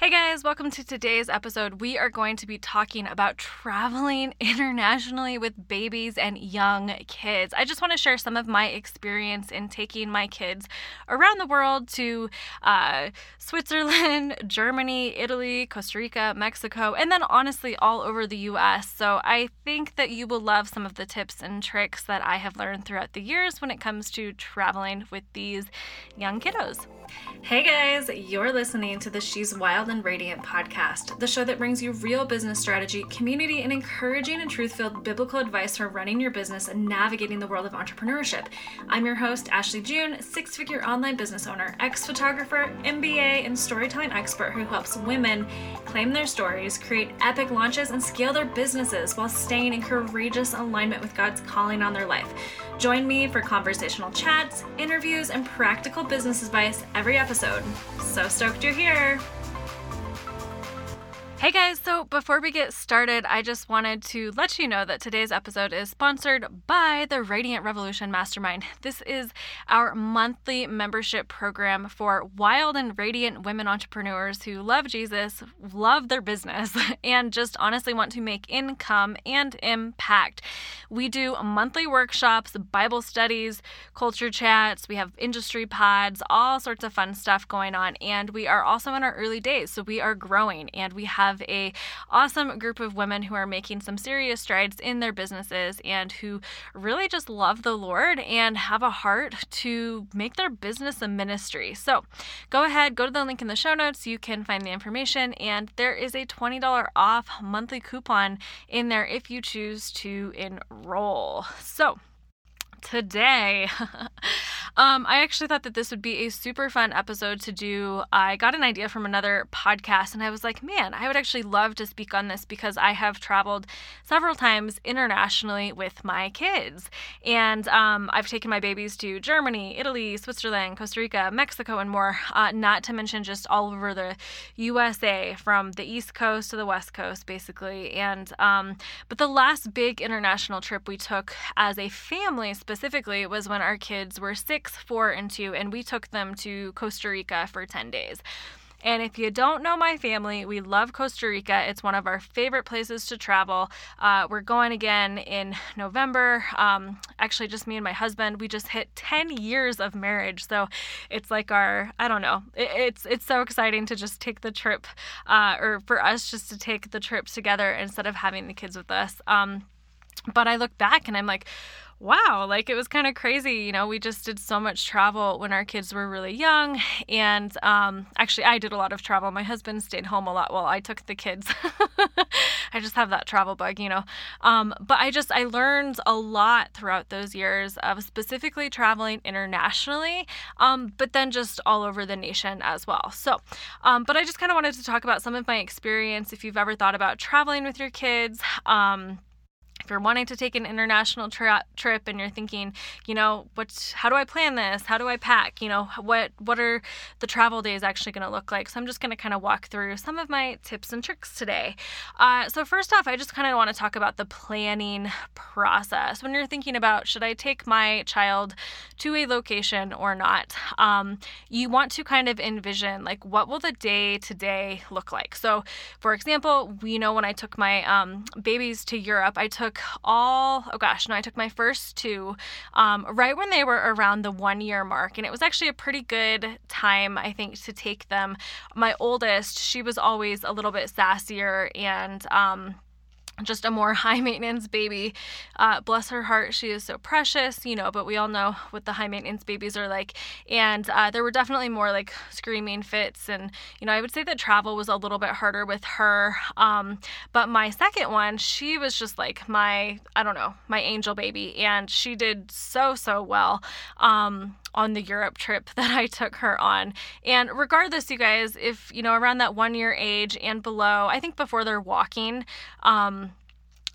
Hey guys, welcome to today's episode. We are going to be talking about traveling internationally with babies and young kids. I just want to share some of my experience in taking my kids around the world to uh, Switzerland, Germany, Italy, Costa Rica, Mexico, and then honestly all over the US. So I think that you will love some of the tips and tricks that I have learned throughout the years when it comes to traveling with these young kiddos. Hey guys, you're listening to the She's Wild and Radiant podcast, the show that brings you real business strategy, community, and encouraging and truth filled biblical advice for running your business and navigating the world of entrepreneurship. I'm your host, Ashley June, six figure online business owner, ex photographer, MBA, and storytelling expert who helps women claim their stories, create epic launches, and scale their businesses while staying in courageous alignment with God's calling on their life. Join me for conversational chats, interviews, and practical business advice every episode. So stoked you're here! Hey guys, so before we get started, I just wanted to let you know that today's episode is sponsored by the Radiant Revolution Mastermind. This is our monthly membership program for wild and radiant women entrepreneurs who love Jesus, love their business, and just honestly want to make income and impact. We do monthly workshops, Bible studies, culture chats, we have industry pods, all sorts of fun stuff going on, and we are also in our early days, so we are growing and we have have a awesome group of women who are making some serious strides in their businesses and who really just love the Lord and have a heart to make their business a ministry. So go ahead, go to the link in the show notes. You can find the information, and there is a $20 off monthly coupon in there if you choose to enroll. So, today. um, I actually thought that this would be a super fun episode to do. I got an idea from another podcast and I was like, man, I would actually love to speak on this because I have traveled several times internationally with my kids. And um, I've taken my babies to Germany, Italy, Switzerland, Costa Rica, Mexico, and more, uh, not to mention just all over the USA from the East Coast to the West Coast, basically. And, um, but the last big international trip we took as a family, specifically was when our kids were six, four, and two, and we took them to Costa Rica for 10 days. And if you don't know my family, we love Costa Rica. It's one of our favorite places to travel. Uh, we're going again in November. Um, actually, just me and my husband. We just hit 10 years of marriage, so it's like our I don't know. It, it's it's so exciting to just take the trip, uh, or for us just to take the trip together instead of having the kids with us. Um, but I look back and I'm like, wow, like it was kind of crazy. You know, we just did so much travel when our kids were really young. And um, actually, I did a lot of travel. My husband stayed home a lot while I took the kids. I just have that travel bug, you know. Um, but I just, I learned a lot throughout those years of specifically traveling internationally, um, but then just all over the nation as well. So, um, but I just kind of wanted to talk about some of my experience if you've ever thought about traveling with your kids. Um, if you're wanting to take an international tri- trip and you're thinking, you know, what, how do I plan this? How do I pack? You know, what, what are the travel days actually going to look like? So I'm just going to kind of walk through some of my tips and tricks today. Uh, so first off, I just kind of want to talk about the planning process. When you're thinking about should I take my child to a location or not, um, you want to kind of envision like what will the day to day look like. So, for example, we know when I took my um, babies to Europe, I took all, oh gosh, no, I took my first two um, right when they were around the one year mark. And it was actually a pretty good time, I think, to take them. My oldest, she was always a little bit sassier and, um, just a more high maintenance baby. Uh, bless her heart, she is so precious, you know, but we all know what the high maintenance babies are like. And uh, there were definitely more like screaming fits. And, you know, I would say that travel was a little bit harder with her. Um, but my second one, she was just like my, I don't know, my angel baby. And she did so, so well. Um, on the Europe trip that I took her on. And regardless, you guys, if you know around that one year age and below, I think before they're walking, um,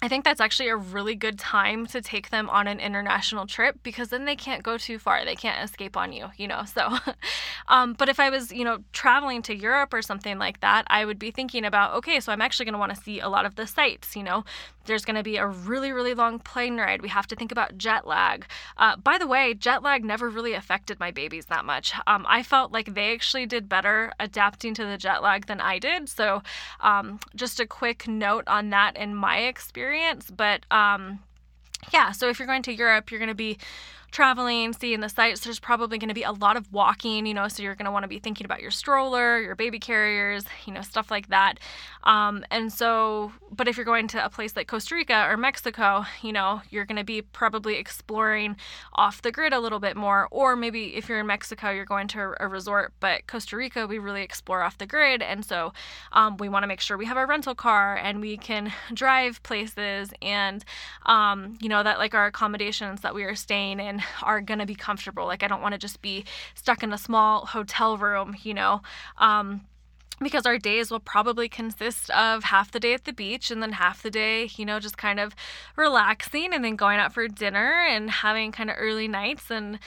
I think that's actually a really good time to take them on an international trip because then they can't go too far. They can't escape on you, you know. So, um, but if I was, you know, traveling to Europe or something like that, I would be thinking about, okay, so I'm actually going to want to see a lot of the sights, you know. There's going to be a really, really long plane ride. We have to think about jet lag. Uh, by the way, jet lag never really affected my babies that much. Um, I felt like they actually did better adapting to the jet lag than I did. So, um, just a quick note on that in my experience. But um, yeah, so if you're going to Europe, you're going to be traveling, seeing the sights, there's probably going to be a lot of walking, you know, so you're going to want to be thinking about your stroller, your baby carriers, you know, stuff like that. Um, and so, but if you're going to a place like Costa Rica or Mexico, you know, you're going to be probably exploring off the grid a little bit more. Or maybe if you're in Mexico, you're going to a resort, but Costa Rica, we really explore off the grid. And so um, we want to make sure we have our rental car and we can drive places and, um, you know, that like our accommodations that we are staying in are going to be comfortable. Like, I don't want to just be stuck in a small hotel room, you know. Um, because our days will probably consist of half the day at the beach and then half the day, you know, just kind of relaxing and then going out for dinner and having kind of early nights and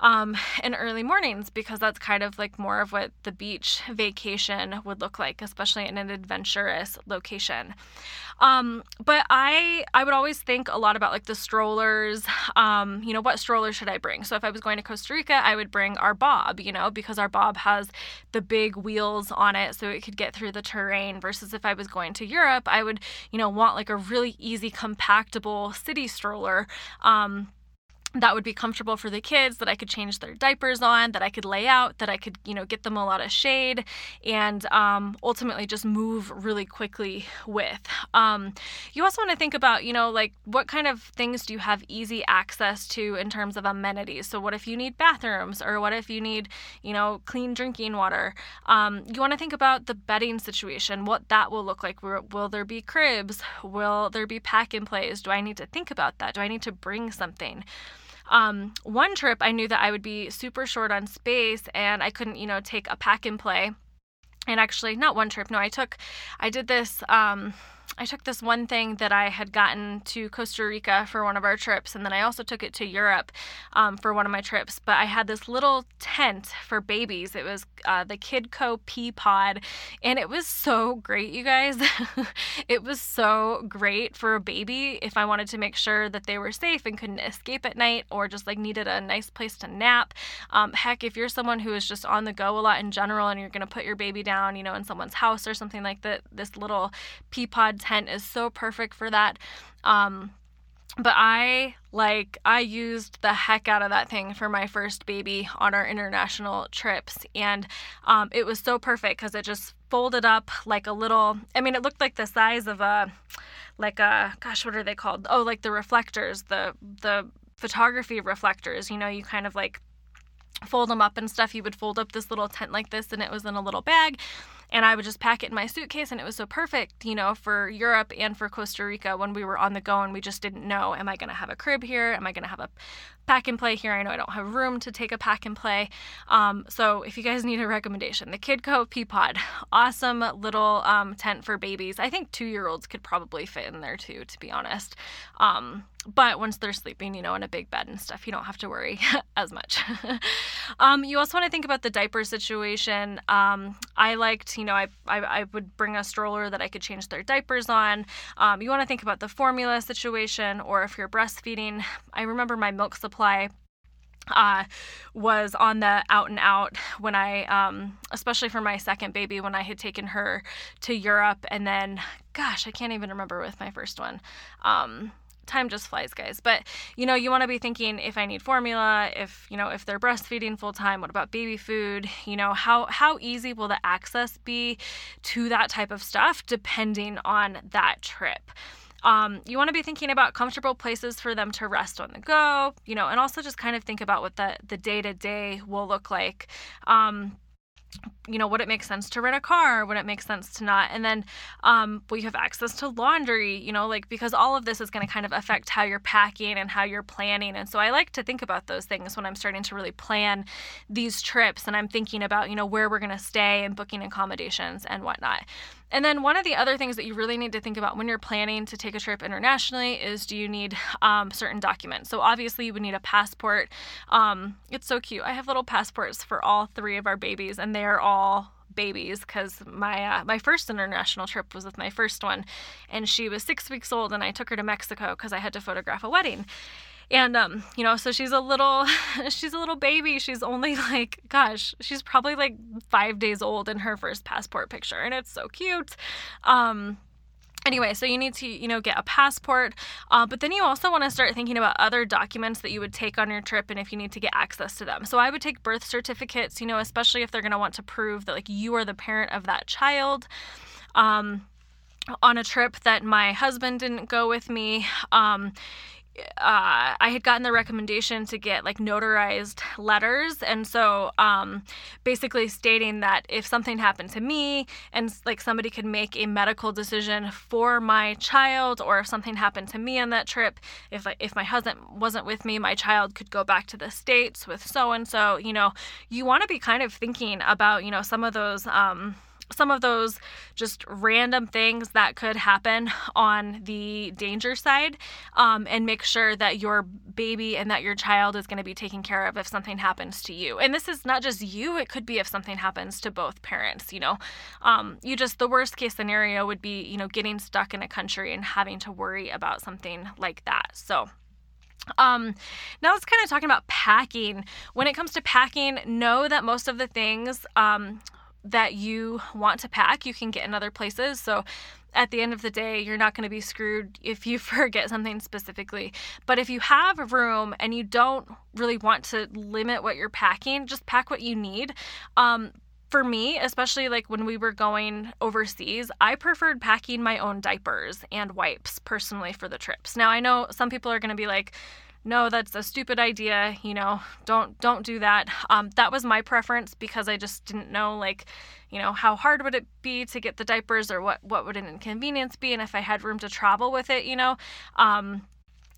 um, in early mornings because that's kind of like more of what the beach vacation would look like, especially in an adventurous location. Um, but I I would always think a lot about like the strollers. Um, you know, what stroller should I bring? So if I was going to Costa Rica, I would bring our Bob. You know, because our Bob has the big wheels on it, so it could get through the terrain. Versus if I was going to Europe, I would you know want like a really easy compactable city stroller. Um, that would be comfortable for the kids that i could change their diapers on that i could lay out that i could you know get them a lot of shade and um, ultimately just move really quickly with. Um, you also want to think about you know like what kind of things do you have easy access to in terms of amenities? So what if you need bathrooms or what if you need you know clean drinking water? Um, you want to think about the bedding situation what that will look like. Will, will there be cribs? Will there be pack and plays? Do i need to think about that? Do i need to bring something um, one trip, I knew that I would be super short on space and I couldn't, you know, take a pack and play. And actually, not one trip. No, I took, I did this. Um, I took this one thing that I had gotten to Costa Rica for one of our trips, and then I also took it to Europe um, for one of my trips. But I had this little tent for babies. It was uh, the Kidco Pea Pod, and it was so great, you guys. it was so great for a baby if I wanted to make sure that they were safe and couldn't escape at night or just like needed a nice place to nap. Um, heck, if you're someone who is just on the go a lot in general and you're going to put your baby down, you know, in someone's house or something like that, this little pea pod tent is so perfect for that. Um, but I like I used the heck out of that thing for my first baby on our international trips, and um, it was so perfect because it just folded up like a little. I mean, it looked like the size of a like a gosh, what are they called? Oh, like the reflectors, the the photography reflectors. You know, you kind of like fold them up and stuff. You would fold up this little tent like this, and it was in a little bag and I would just pack it in my suitcase and it was so perfect, you know, for Europe and for Costa Rica when we were on the go and we just didn't know am I going to have a crib here? Am I going to have a pack and play here? I know I don't have room to take a pack and play. Um, so if you guys need a recommendation, the Kidco Peapod, awesome little um, tent for babies. I think two year olds could probably fit in there too, to be honest. Um, but once they're sleeping, you know, in a big bed and stuff, you don't have to worry as much. um, you also want to think about the diaper situation. Um, I liked, you know, I, I, I, would bring a stroller that I could change their diapers on. Um, you want to think about the formula situation or if you're breastfeeding. I remember my milk supply uh, was on the out and out when I, um, especially for my second baby, when I had taken her to Europe. And then, gosh, I can't even remember with my first one. Um, time just flies, guys. But you know, you want to be thinking if I need formula, if you know, if they're breastfeeding full time, what about baby food? You know, how how easy will the access be to that type of stuff depending on that trip. Um, you want to be thinking about comfortable places for them to rest on the go, you know, and also just kind of think about what the the day to day will look like. Um, you know, would it make sense to rent a car? Would it make sense to not? And then um, you have access to laundry? You know, like because all of this is going to kind of affect how you're packing and how you're planning. And so I like to think about those things when I'm starting to really plan these trips and I'm thinking about, you know, where we're going to stay and booking accommodations and whatnot. And then one of the other things that you really need to think about when you're planning to take a trip internationally is do you need um, certain documents? So obviously you would need a passport. Um, it's so cute. I have little passports for all three of our babies, and they are all babies because my uh, my first international trip was with my first one, and she was six weeks old, and I took her to Mexico because I had to photograph a wedding. And um you know so she's a little she's a little baby. She's only like gosh she's probably like five days old in her first passport picture and it's so cute. Um anyway so you need to you know get a passport uh, but then you also want to start thinking about other documents that you would take on your trip and if you need to get access to them. So i would take birth certificates you know especially if they're going to want to prove that like you are the parent of that child um, on a trip that my husband didn't go with me um, uh, I had gotten the recommendation to get like notarized letters, and so um, basically stating that if something happened to me and like somebody could make a medical decision for my child, or if something happened to me on that trip, if if my husband wasn't with me, my child could go back to the states with so and so. You know, you want to be kind of thinking about you know some of those. Um, some of those just random things that could happen on the danger side um, and make sure that your baby and that your child is going to be taken care of if something happens to you. And this is not just you, it could be if something happens to both parents, you know. Um, you just, the worst case scenario would be, you know, getting stuck in a country and having to worry about something like that. So, um, now let's kind of talking about packing. When it comes to packing, know that most of the things um, that you want to pack, you can get in other places. So at the end of the day, you're not going to be screwed if you forget something specifically. But if you have a room and you don't really want to limit what you're packing, just pack what you need. Um, for me, especially like when we were going overseas, I preferred packing my own diapers and wipes personally for the trips. Now, I know some people are going to be like, no that's a stupid idea you know don't don't do that. Um, that was my preference because i just didn't know like you know how hard would it be to get the diapers or what what would an inconvenience be and if i had room to travel with it you know? Um,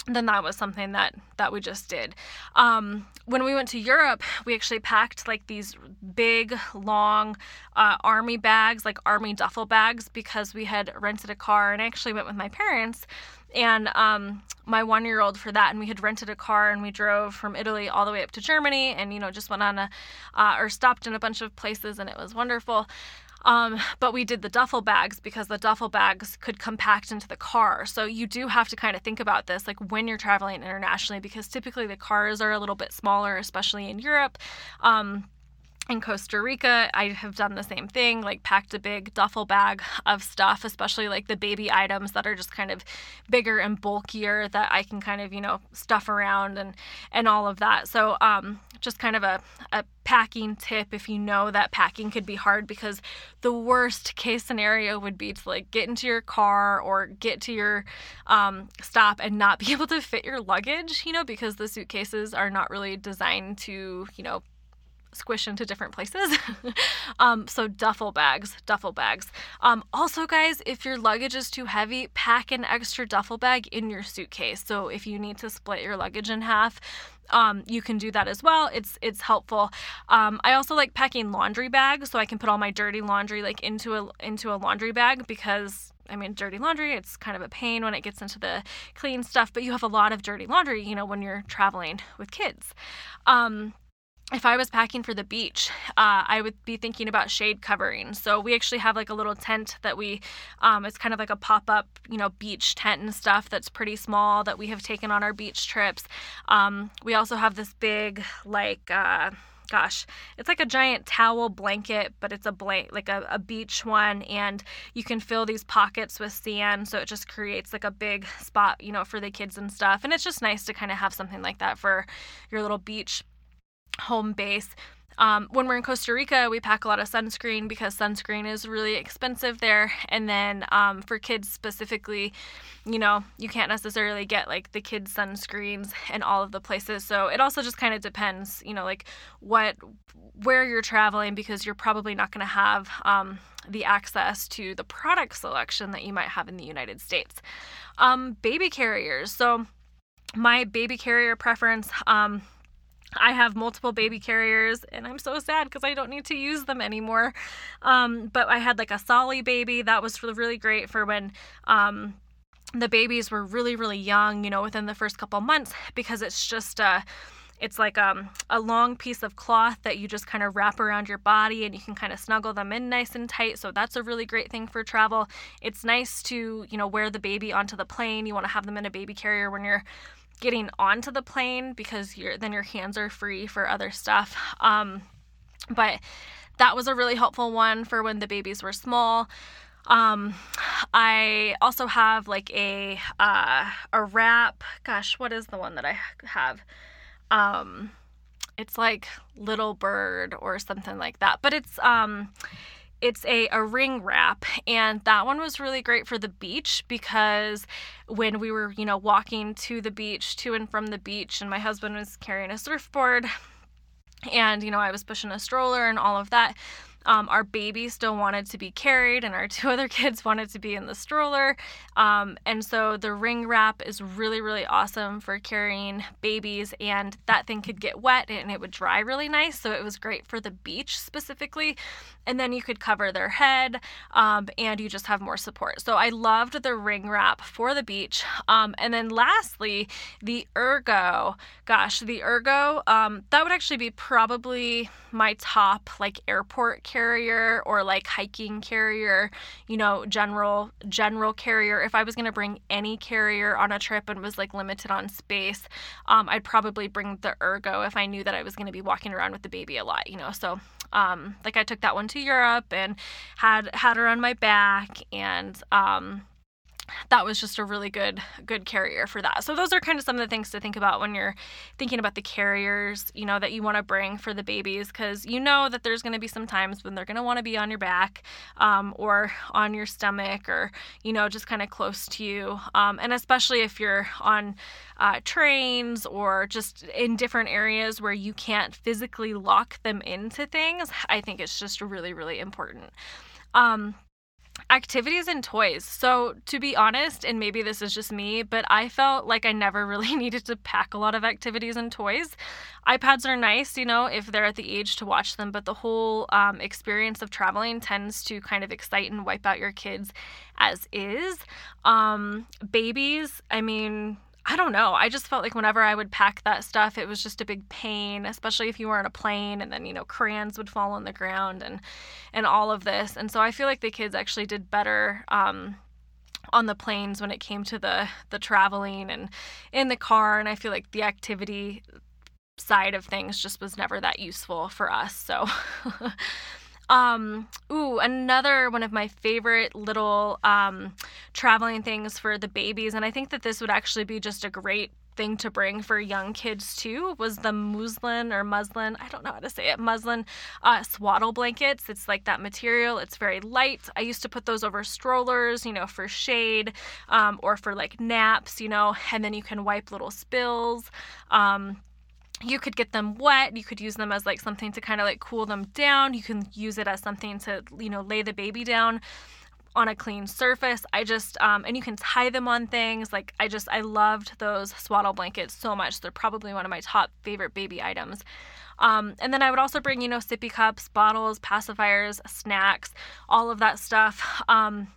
then that was something that that we just did. Um, when we went to europe we actually packed like these big long uh, army bags like army duffel bags because we had rented a car and i actually went with my parents and um, my one year old for that and we had rented a car and we drove from italy all the way up to germany and you know just went on a uh, or stopped in a bunch of places and it was wonderful um, but we did the duffel bags because the duffel bags could compact into the car. So you do have to kind of think about this, like when you're traveling internationally, because typically the cars are a little bit smaller, especially in Europe. Um, in Costa Rica, I have done the same thing, like packed a big duffel bag of stuff, especially like the baby items that are just kind of bigger and bulkier that I can kind of, you know, stuff around and and all of that. So, um just kind of a, a packing tip if you know that packing could be hard because the worst case scenario would be to like get into your car or get to your um, stop and not be able to fit your luggage you know because the suitcases are not really designed to you know squish into different places. um, so duffel bags, duffel bags. Um, also, guys, if your luggage is too heavy, pack an extra duffel bag in your suitcase. So if you need to split your luggage in half, um, you can do that as well. It's it's helpful. Um, I also like packing laundry bags so I can put all my dirty laundry like into a into a laundry bag because I mean, dirty laundry, it's kind of a pain when it gets into the clean stuff, but you have a lot of dirty laundry, you know, when you're traveling with kids. Um, if I was packing for the beach, uh, I would be thinking about shade covering. So we actually have like a little tent that we, um, it's kind of like a pop up, you know, beach tent and stuff that's pretty small that we have taken on our beach trips. Um, we also have this big, like, uh, gosh, it's like a giant towel blanket, but it's a blank, like a, a beach one, and you can fill these pockets with sand, so it just creates like a big spot, you know, for the kids and stuff. And it's just nice to kind of have something like that for your little beach home base. Um, when we're in Costa Rica, we pack a lot of sunscreen because sunscreen is really expensive there. And then um, for kids specifically, you know, you can't necessarily get like the kids' sunscreens in all of the places. So it also just kind of depends, you know, like what, where you're traveling because you're probably not going to have um, the access to the product selection that you might have in the United States. Um, baby carriers. So my baby carrier preference, um, I have multiple baby carriers and I'm so sad because I don't need to use them anymore. Um, but I had like a Solly baby that was really great for when um, the babies were really, really young, you know, within the first couple months because it's just uh, it's like um, a long piece of cloth that you just kind of wrap around your body and you can kind of snuggle them in nice and tight. So that's a really great thing for travel. It's nice to, you know, wear the baby onto the plane. You want to have them in a baby carrier when you're getting onto the plane because you're then your hands are free for other stuff. Um, but that was a really helpful one for when the babies were small. Um, I also have like a uh, a wrap. Gosh, what is the one that I have? Um, it's like Little Bird or something like that. But it's um it's a, a ring wrap and that one was really great for the beach because when we were you know walking to the beach to and from the beach and my husband was carrying a surfboard and you know i was pushing a stroller and all of that um, our baby still wanted to be carried, and our two other kids wanted to be in the stroller. Um, and so the ring wrap is really, really awesome for carrying babies, and that thing could get wet and it would dry really nice. So it was great for the beach specifically. And then you could cover their head, um, and you just have more support. So I loved the ring wrap for the beach. Um, and then lastly, the Ergo. Gosh, the Ergo, um, that would actually be probably my top like airport carrier or like hiking carrier, you know, general general carrier. If I was going to bring any carrier on a trip and was like limited on space, um, I'd probably bring the Ergo if I knew that I was going to be walking around with the baby a lot, you know. So um, like I took that one to Europe and had had her on my back and um, that was just a really good good carrier for that. So those are kind of some of the things to think about when you're thinking about the carriers, you know, that you want to bring for the babies because you know that there's going to be some times when they're going to want to be on your back um, or on your stomach or you know just kind of close to you, um, and especially if you're on uh, trains or just in different areas where you can't physically lock them into things. I think it's just really really important. Um, activities and toys. So, to be honest, and maybe this is just me, but I felt like I never really needed to pack a lot of activities and toys. iPads are nice, you know, if they're at the age to watch them, but the whole um, experience of traveling tends to kind of excite and wipe out your kids as is. Um, babies, I mean, I don't know. I just felt like whenever I would pack that stuff, it was just a big pain, especially if you were on a plane and then, you know, crayons would fall on the ground and and all of this. And so I feel like the kids actually did better um, on the planes when it came to the the traveling and in the car and I feel like the activity side of things just was never that useful for us. So Um, ooh, another one of my favorite little um, traveling things for the babies, and I think that this would actually be just a great thing to bring for young kids too was the muslin or muslin i don't know how to say it muslin uh, swaddle blankets. It's like that material. It's very light. I used to put those over strollers you know for shade um, or for like naps you know and then you can wipe little spills. Um, you could get them wet you could use them as like something to kind of like cool them down you can use it as something to you know lay the baby down on a clean surface. I just um, and you can tie them on things like i just i loved those swaddle blankets so much they're probably one of my top favorite baby items. Um, and then i would also bring you know sippy cups bottles pacifiers snacks all of that stuff. Um,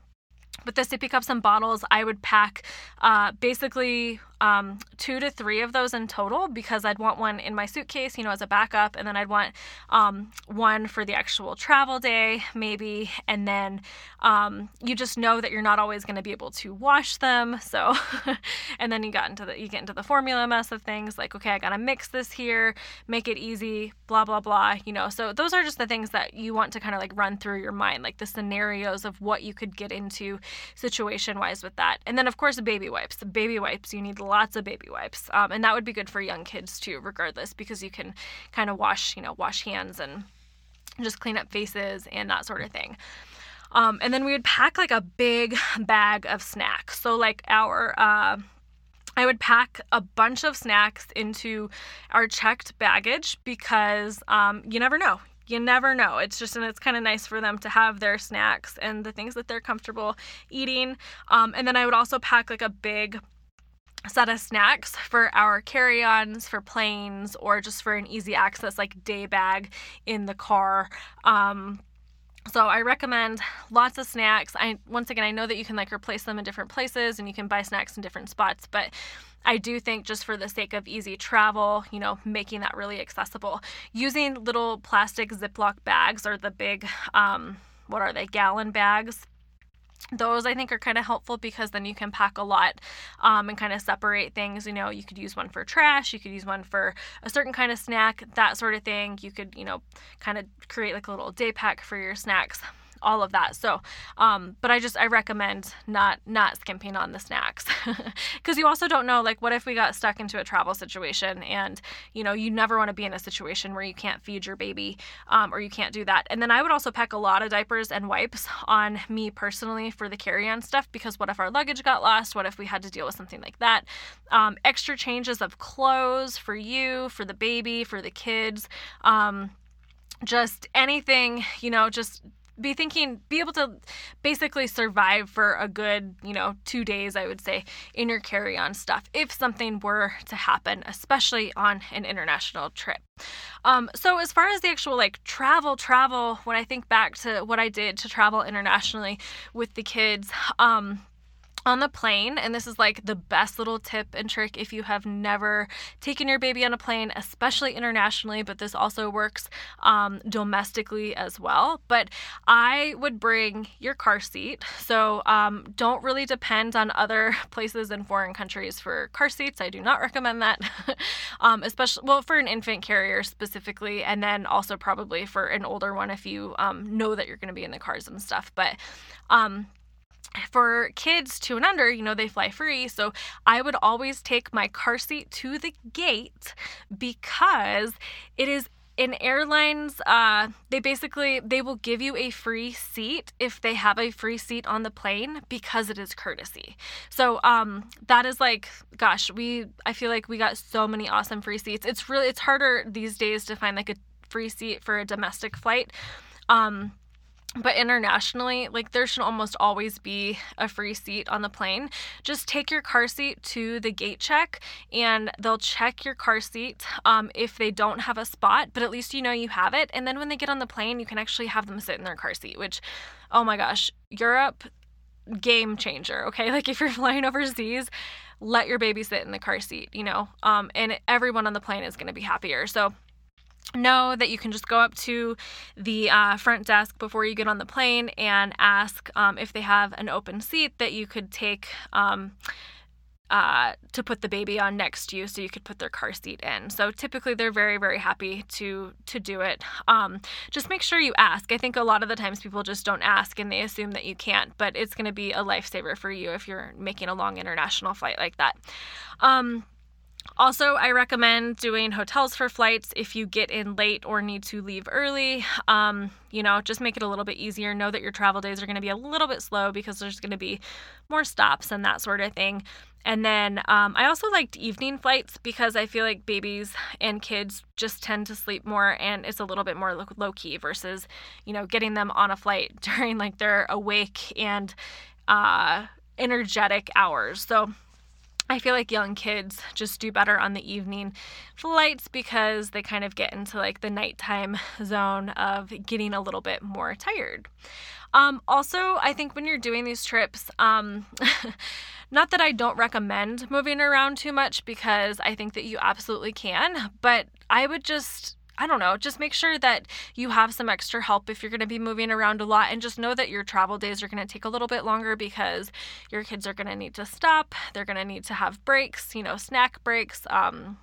with the sippy cups and bottles, I would pack uh, basically um, two to three of those in total because I'd want one in my suitcase, you know, as a backup, and then I'd want um, one for the actual travel day, maybe, and then um, you just know that you're not always going to be able to wash them. So, and then you got into the you get into the formula mess of things like, okay, I got to mix this here, make it easy, blah blah blah, you know. So those are just the things that you want to kind of like run through your mind, like the scenarios of what you could get into situation wise with that. And then of course the baby wipes. The baby wipes you need lots of baby wipes. Um, and that would be good for young kids too, regardless, because you can kind of wash, you know, wash hands and just clean up faces and that sort of thing. Um, and then we would pack like a big bag of snacks. So, like our, uh, I would pack a bunch of snacks into our checked baggage because um, you never know. You never know. It's just, and it's kind of nice for them to have their snacks and the things that they're comfortable eating. Um, and then I would also pack like a big set of snacks for our carry ons, for planes, or just for an easy access like day bag in the car. Um, so I recommend lots of snacks. I once again I know that you can like replace them in different places and you can buy snacks in different spots, but I do think just for the sake of easy travel, you know, making that really accessible, using little plastic Ziploc bags or the big um, what are they gallon bags those I think are kind of helpful because then you can pack a lot um, and kind of separate things. You know, you could use one for trash, you could use one for a certain kind of snack, that sort of thing. You could, you know, kind of create like a little day pack for your snacks all of that. So, um, but I just I recommend not not skimping on the snacks because you also don't know like what if we got stuck into a travel situation and you know you never want to be in a situation where you can't feed your baby um, or you can't do that. And then I would also pack a lot of diapers and wipes on me personally for the carry-on stuff because what if our luggage got lost? What if we had to deal with something like that? Um, extra changes of clothes for you, for the baby, for the kids. Um, just anything, you know, just be thinking be able to basically survive for a good you know two days i would say in your carry-on stuff if something were to happen especially on an international trip. Um, so as far as the actual like travel travel when i think back to what i did to travel internationally with the kids um, on the plane, and this is like the best little tip and trick if you have never taken your baby on a plane, especially internationally, but this also works um, domestically as well. But I would bring your car seat. So um, don't really depend on other places in foreign countries for car seats. I do not recommend that, um, especially, well, for an infant carrier specifically, and then also probably for an older one if you um, know that you're going to be in the cars and stuff. But um, for kids two and under, you know, they fly free. So I would always take my car seat to the gate because it is in airlines uh, they basically they will give you a free seat if they have a free seat on the plane because it is courtesy. So um, that is like gosh we i feel like we got so many awesome free seats. It's really it's harder these days to find like a free seat for a domestic flight. Um, but internationally, like there should almost always be a free seat on the plane. Just take your car seat to the gate check and they'll check your car seat um, if they don't have a spot, but at least you know you have it. And then when they get on the plane, you can actually have them sit in their car seat, which, oh my gosh, Europe, game changer, okay? Like if you're flying overseas, let your baby sit in the car seat, you know, um, and everyone on the plane is going to be happier. So, know that you can just go up to the uh, front desk before you get on the plane and ask um, if they have an open seat that you could take um, uh, to put the baby on next to you so you could put their car seat in. So typically they're very very happy to to do it. Um, just make sure you ask. I think a lot of the times people just don't ask and they assume that you can't but it's going to be a lifesaver for you if you're making a long international flight like that. Um, also, I recommend doing hotels for flights if you get in late or need to leave early. Um, you know, just make it a little bit easier. Know that your travel days are going to be a little bit slow because there's going to be more stops and that sort of thing. And then um, I also liked evening flights because I feel like babies and kids just tend to sleep more and it's a little bit more low key versus, you know, getting them on a flight during like their awake and uh, energetic hours. So I feel like young kids just do better on the evening flights because they kind of get into like the nighttime zone of getting a little bit more tired. Um, also, I think when you're doing these trips, um, not that I don't recommend moving around too much because I think that you absolutely can, but I would just I don't know, just make sure that you have some extra help if you're going to be moving around a lot and just know that your travel days are going to take a little bit longer because your kids are going to need to stop. They're going to need to have breaks, you know, snack breaks, um,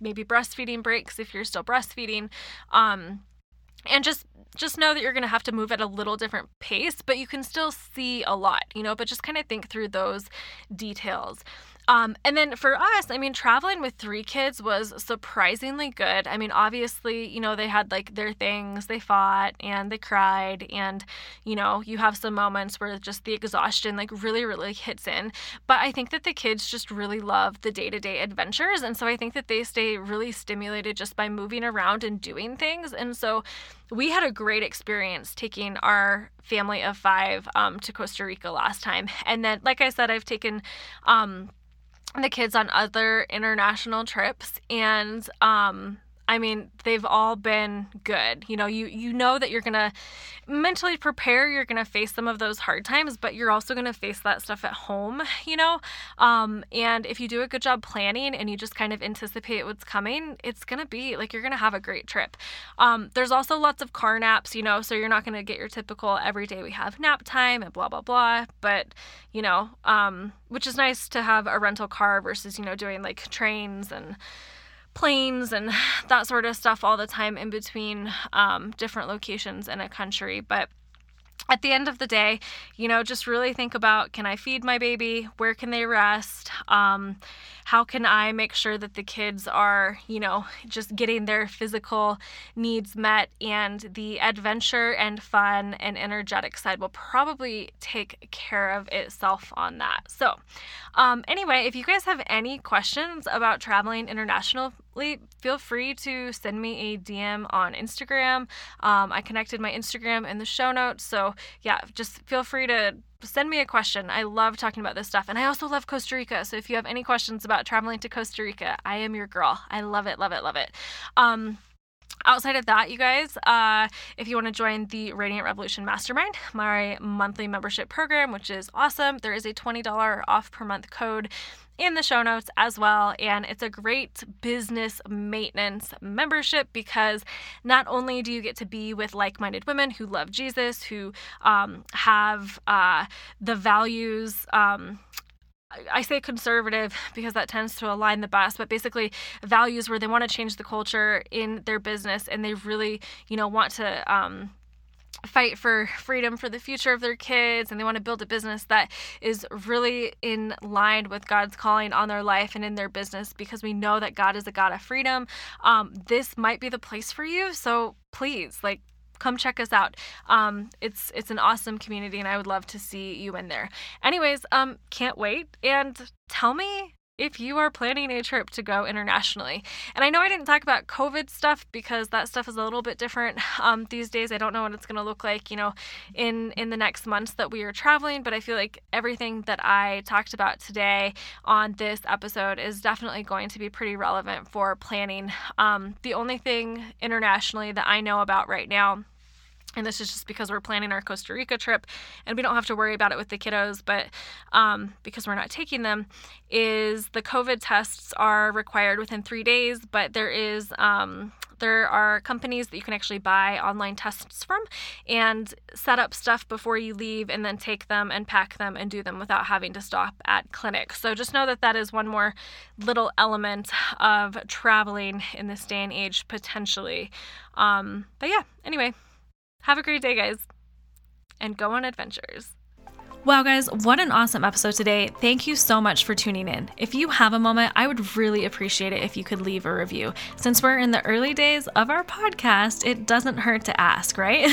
maybe breastfeeding breaks if you're still breastfeeding. Um, and just just know that you're going to have to move at a little different pace, but you can still see a lot, you know, but just kind of think through those details. Um, and then for us, I mean, traveling with three kids was surprisingly good. I mean, obviously, you know, they had like their things, they fought and they cried, and, you know, you have some moments where just the exhaustion like really, really hits in. But I think that the kids just really love the day to day adventures. And so I think that they stay really stimulated just by moving around and doing things. And so we had a great experience taking our family of five um, to Costa Rica last time. And then, like I said, I've taken, um, the kids on other international trips and um I mean, they've all been good. You know, you you know that you're going to mentally prepare, you're going to face some of those hard times, but you're also going to face that stuff at home, you know? Um and if you do a good job planning and you just kind of anticipate what's coming, it's going to be like you're going to have a great trip. Um there's also lots of car naps, you know, so you're not going to get your typical every day we have nap time and blah blah blah, but you know, um which is nice to have a rental car versus, you know, doing like trains and planes and that sort of stuff all the time in between um, different locations in a country. But at the end of the day, you know, just really think about can I feed my baby? Where can they rest? Um, how can I make sure that the kids are, you know, just getting their physical needs met and the adventure and fun and energetic side will probably take care of itself on that. So, um, anyway, if you guys have any questions about traveling internationally, feel free to send me a DM on Instagram. Um, I connected my Instagram in the show notes. So, yeah, just feel free to send me a question. I love talking about this stuff. And I also love Costa Rica. So if you have any questions about traveling to Costa Rica, I am your girl. I love it, love it, love it. Um, outside of that, you guys, uh, if you want to join the Radiant Revolution Mastermind, my monthly membership program, which is awesome, there is a $20 off per month code in the show notes as well. And it's a great business maintenance membership because not only do you get to be with like minded women who love Jesus, who um, have uh, the values. Um, I say conservative because that tends to align the best, but basically values where they want to change the culture in their business and they really, you know, want to um, fight for freedom for the future of their kids and they want to build a business that is really in line with God's calling on their life and in their business because we know that God is a God of freedom. Um, this might be the place for you. So please, like, come check us out. Um, it's it's an awesome community, and I would love to see you in there. Anyways, um, can't wait and tell me if you are planning a trip to go internationally. And I know I didn't talk about COVID stuff because that stuff is a little bit different um, these days. I don't know what it's going to look like, you know, in in the next months that we are traveling. But I feel like everything that I talked about today on this episode is definitely going to be pretty relevant for planning. Um, the only thing internationally that I know about right now and this is just because we're planning our Costa Rica trip and we don't have to worry about it with the kiddos, but um, because we're not taking them, is the COVID tests are required within three days, but there is. Um, there are companies that you can actually buy online tests from and set up stuff before you leave and then take them and pack them and do them without having to stop at clinics. So just know that that is one more little element of traveling in this day and age potentially. Um, but yeah, anyway, have a great day, guys, and go on adventures. Wow, guys, what an awesome episode today. Thank you so much for tuning in. If you have a moment, I would really appreciate it if you could leave a review. Since we're in the early days of our podcast, it doesn't hurt to ask, right?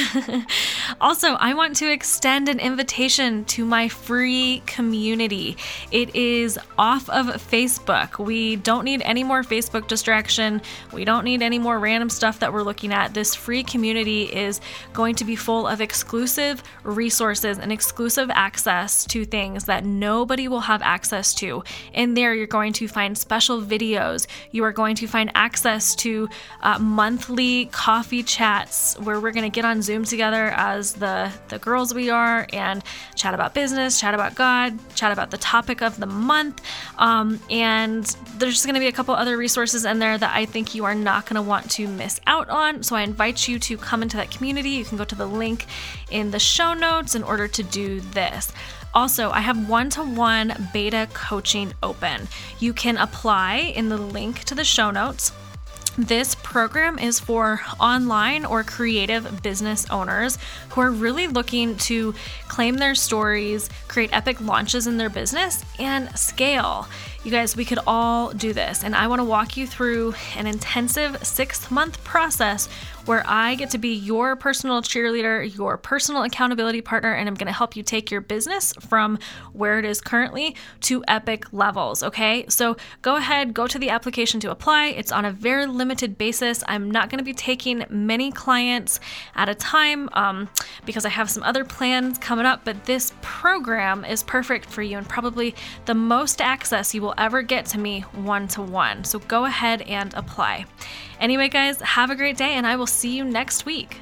also, I want to extend an invitation to my free community. It is off of Facebook. We don't need any more Facebook distraction. We don't need any more random stuff that we're looking at. This free community is going to be full of exclusive resources and exclusive access access to things that nobody will have access to. In there, you're going to find special videos. You are going to find access to uh, monthly coffee chats where we're going to get on Zoom together as the, the girls we are and chat about business, chat about God, chat about the topic of the month. Um, and there's just going to be a couple other resources in there that I think you are not going to want to miss out on. So I invite you to come into that community. You can go to the link in the show notes in order to do this. Also, I have one to one beta coaching open. You can apply in the link to the show notes. This program is for online or creative business owners who are really looking to claim their stories, create epic launches in their business, and scale. You guys, we could all do this, and I want to walk you through an intensive six month process where I get to be your personal cheerleader, your personal accountability partner, and I'm going to help you take your business from where it is currently to epic levels. Okay, so go ahead, go to the application to apply. It's on a very limited basis. I'm not going to be taking many clients at a time um, because I have some other plans coming up, but this program is perfect for you and probably the most access you will ever get to me one to one. So go ahead and apply. Anyway, guys, have a great day, and I will see you next week.